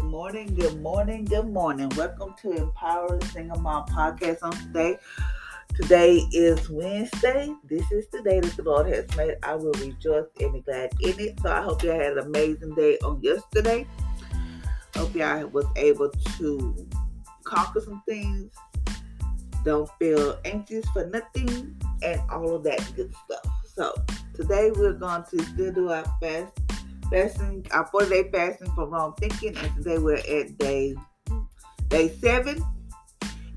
Good morning, good morning, good morning. Welcome to Empower Single Mom podcast on today. Today is Wednesday. This is the day that the Lord has made. I will rejoice and be glad in it. So I hope you had an amazing day on yesterday. Hope y'all was able to conquer some things. Don't feel anxious for nothing and all of that good stuff. So today we're going to still do our fast fasting, our 40 day fasting for wrong thinking, and today we're at day day seven,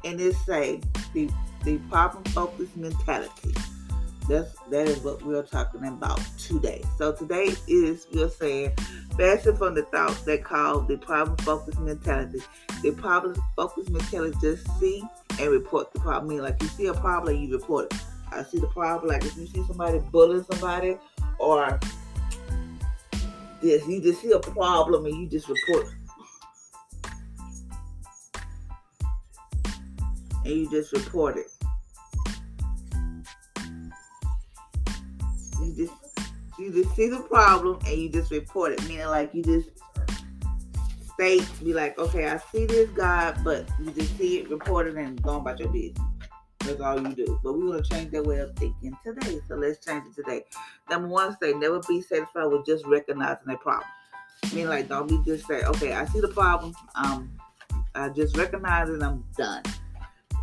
and it say the the problem focused mentality. That's that is what we're talking about today. So today is we're saying fasting from the thoughts that call the problem focused mentality. The problem focused mentality just see and report the problem. I mean, like you see a problem, you report it. I see the problem. Like if you see somebody bullying somebody or this. You just see a problem and you just report. It. And you just report it. You just you just see the problem and you just report it. Meaning like you just state, be like, okay, I see this guy, but you just see it, report it, and go about your business. That's all you do. But we're gonna change that way of thinking today. So let's change it today. Number one, say never be satisfied with just recognizing a problem. I mean, like, don't be just say, okay, I see the problem. Um, I just recognize it. I'm done.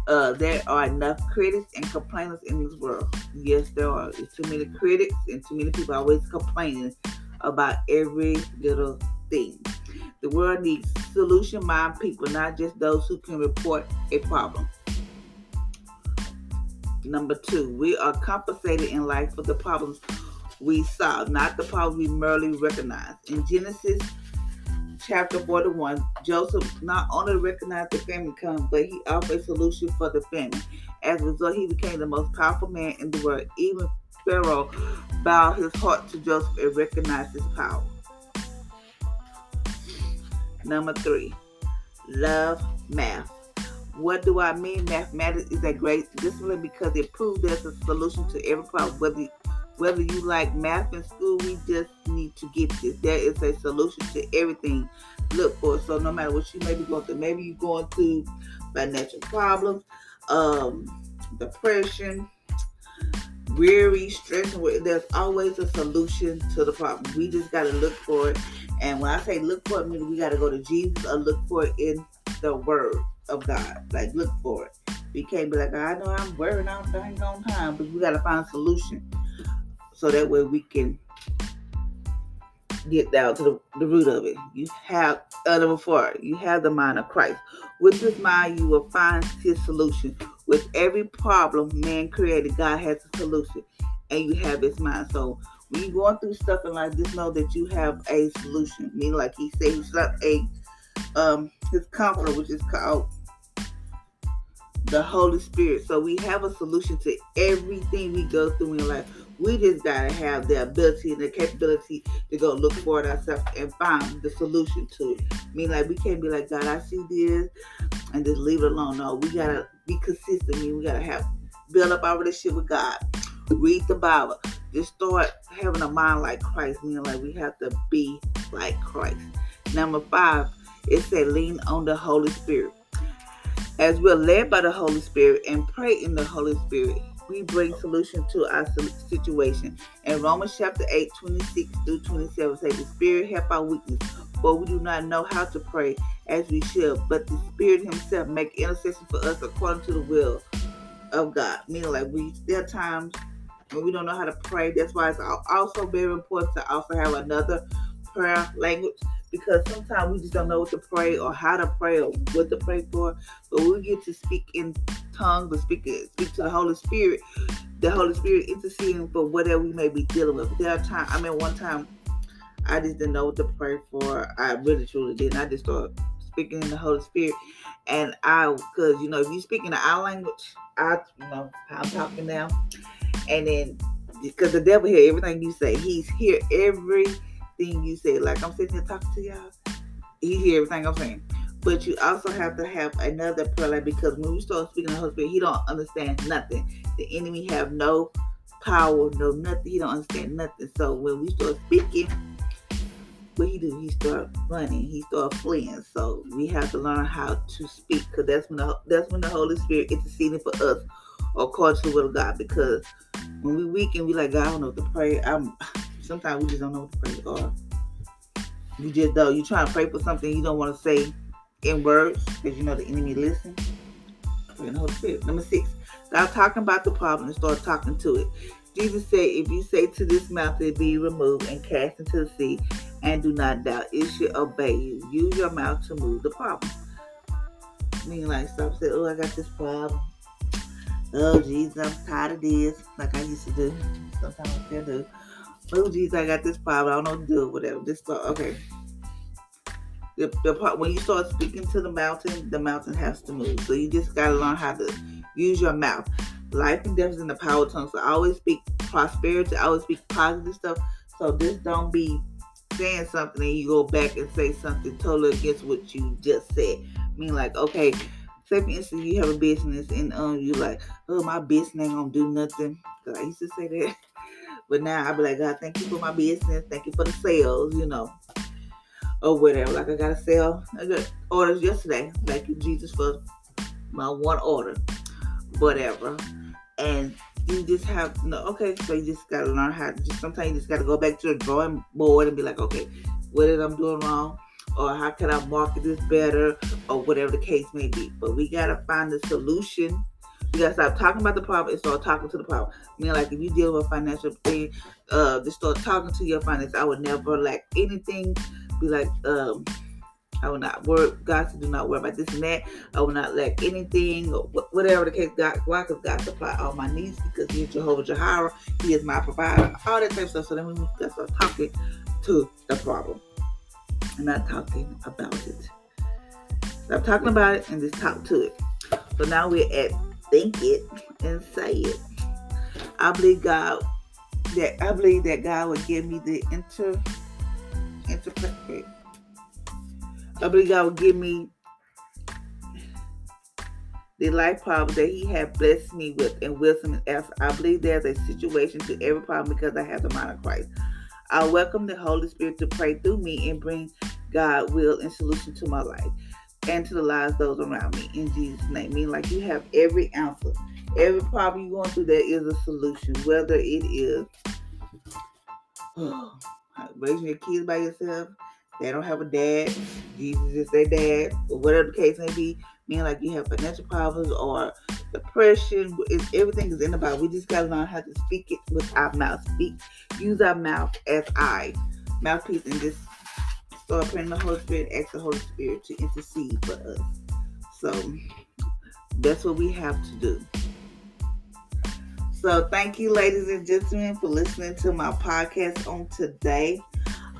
Uh, there are enough critics and complainers in this world. Yes, there are. Too many critics and too many people always complaining about every little thing. The world needs solution-minded people, not just those who can report a problem. Number two, we are compensated in life for the problems we solve, not the problems we merely recognize. In Genesis chapter 41, Joseph not only recognized the famine come, but he offered a solution for the famine. As a result, he became the most powerful man in the world. Even Pharaoh bowed his heart to Joseph and recognized his power. Number three, love math. What do I mean? Mathematics is a great discipline because it proves there's a solution to every problem. Whether whether you like math in school, we just need to get this. There is a solution to everything. Look for it. So no matter what you may be going through, maybe you're going through financial problems, um, depression, weary, stress. There's always a solution to the problem. We just got to look for it. And when I say look for it, I mean we got to go to Jesus or look for it in the Word of God. Like, look for it. We can't be like, I know I'm worried, I'm dying on time, but we got to find a solution so that way we can get down to the, the root of it. You have, uh, number four, you have the mind of Christ. With this mind, you will find his solution. With every problem man created, God has a solution, and you have his mind. So when you're going through stuff in life, just know that you have a solution. Meaning, like he said, he's not a um his comforter, which is called the Holy Spirit. So we have a solution to everything we go through in life. We just gotta have the ability and the capability to go look for it ourselves and find the solution to it. I mean, like we can't be like, God, I see this and just leave it alone. No, we gotta be consistent. I mean, we gotta have build up our relationship with God. Read the Bible. Just start having a mind like Christ, meaning like we have to be like Christ. Number five, it said lean on the Holy Spirit. As we're led by the Holy Spirit and pray in the Holy Spirit, we bring solution to our situation. In Romans chapter 8, 26 through 27, say the Spirit help our weakness, for we do not know how to pray as we should, but the Spirit Himself make intercession for us according to the will of God. Meaning, like we there are times when we don't know how to pray. That's why it's also very important to also have another prayer language because sometimes we just don't know what to pray or how to pray or what to pray for. But we get to speak in tongues or speak speak to the Holy Spirit. The Holy Spirit interceding for whatever we may be dealing with. There are times. I mean, one time I just didn't know what to pray for. I really truly didn't. I just started speaking in the Holy Spirit, and I, because you know, if you speak in our language, I, you know, how I'm talking now, and then because the devil hear everything you say, he's hear every you say. Like I'm sitting here talking to y'all, he hear everything I'm saying. But you also have to have another prayer because when we start speaking to the Spirit, he don't understand nothing. The enemy have no power, no nothing. He don't understand nothing. So when we start speaking, what he do? He start running. He start fleeing. So we have to learn how to speak, because that's when the that's when the Holy Spirit interceding for us, according to the will of God. Because when we weak and we like God, I don't know what to pray. I'm sometimes we just don't know what to pray. Or you just don't. You try to pray for something you don't want to say in words, because you know the enemy listen. Holy Spirit. Number six. Stop talking about the problem and start talking to it. Jesus said, If you say to this mountain, be removed and cast into the sea, and do not doubt, it should obey you. Use your mouth to move the problem. Meaning, like, stop saying, Oh, I got this problem. Oh, Jesus, I'm tired of this. Like I used to do. Sometimes I still do. Oh, Jesus, I got this problem. I don't know what to do. Whatever. Start, okay. The, the part when you start speaking to the mountain, the mountain has to move. So you just gotta learn how to use your mouth. Life and death is in the power of tongue. So I always speak prosperity. I always speak positive stuff. So this don't be saying something and you go back and say something totally against what you just said. I mean, like, okay, say for instance, you have a business and um, you like, oh, my business ain't gonna do nothing. Cause I used to say that, but now I be like, God, thank you for my business, thank you for the sales, you know, or whatever. Like I got to sell, I got orders yesterday. Thank you, Jesus, for my one order, whatever. And you just have no okay so you just gotta learn how to just sometimes you just gotta go back to the drawing board and be like okay what is i'm doing wrong or how can i market this better or whatever the case may be but we gotta find the solution you gotta stop talking about the problem and start talking to the problem. I mean, like if you deal with a financial thing, uh, just start talking to your finance. I would never lack anything. Be like, um, I will not worry. God said, do not worry about this and that. I will not lack anything or whatever the case. God, why? Because God supply all my needs because He is Jehovah Jireh. He is my provider. All that type of stuff. So then we got start talking to the problem and not talking about it. Stop talking about it and just talk to it. So now we're at think it and say it. I believe God that I believe that God would give me the inter interpret I believe God will give me the life problem that He has blessed me with and wisdom and answer. I believe there's a situation to every problem because I have the mind of Christ. I welcome the Holy Spirit to pray through me and bring God will and solution to my life and to the lives those around me. In Jesus' name. Mean like you have every answer. Every problem you're going through, there is a solution. Whether it is raising your kids by yourself, they don't have a dad, Jesus is their dad, or whatever the case may be, meaning like you have financial problems or depression, it's, everything is in the Bible. We just gotta learn how to speak it with our mouth. Speak, use our mouth as I mouthpiece, and just start praying the Holy Spirit, ask the Holy Spirit to intercede for us. So that's what we have to do. So thank you, ladies and gentlemen, for listening to my podcast on today.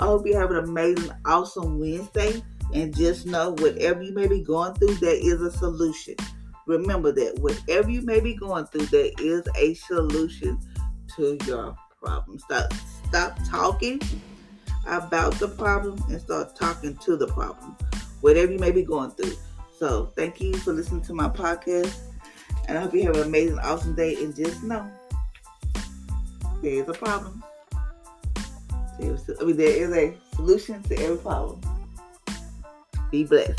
I hope you have an amazing, awesome Wednesday. And just know whatever you may be going through, there is a solution. Remember that whatever you may be going through, there is a solution to your problem. Stop stop talking about the problem and start talking to the problem. Whatever you may be going through. So thank you for listening to my podcast. And I hope you have an amazing, awesome day. And just know there is a problem. I mean, there is a solution to every problem. Be blessed.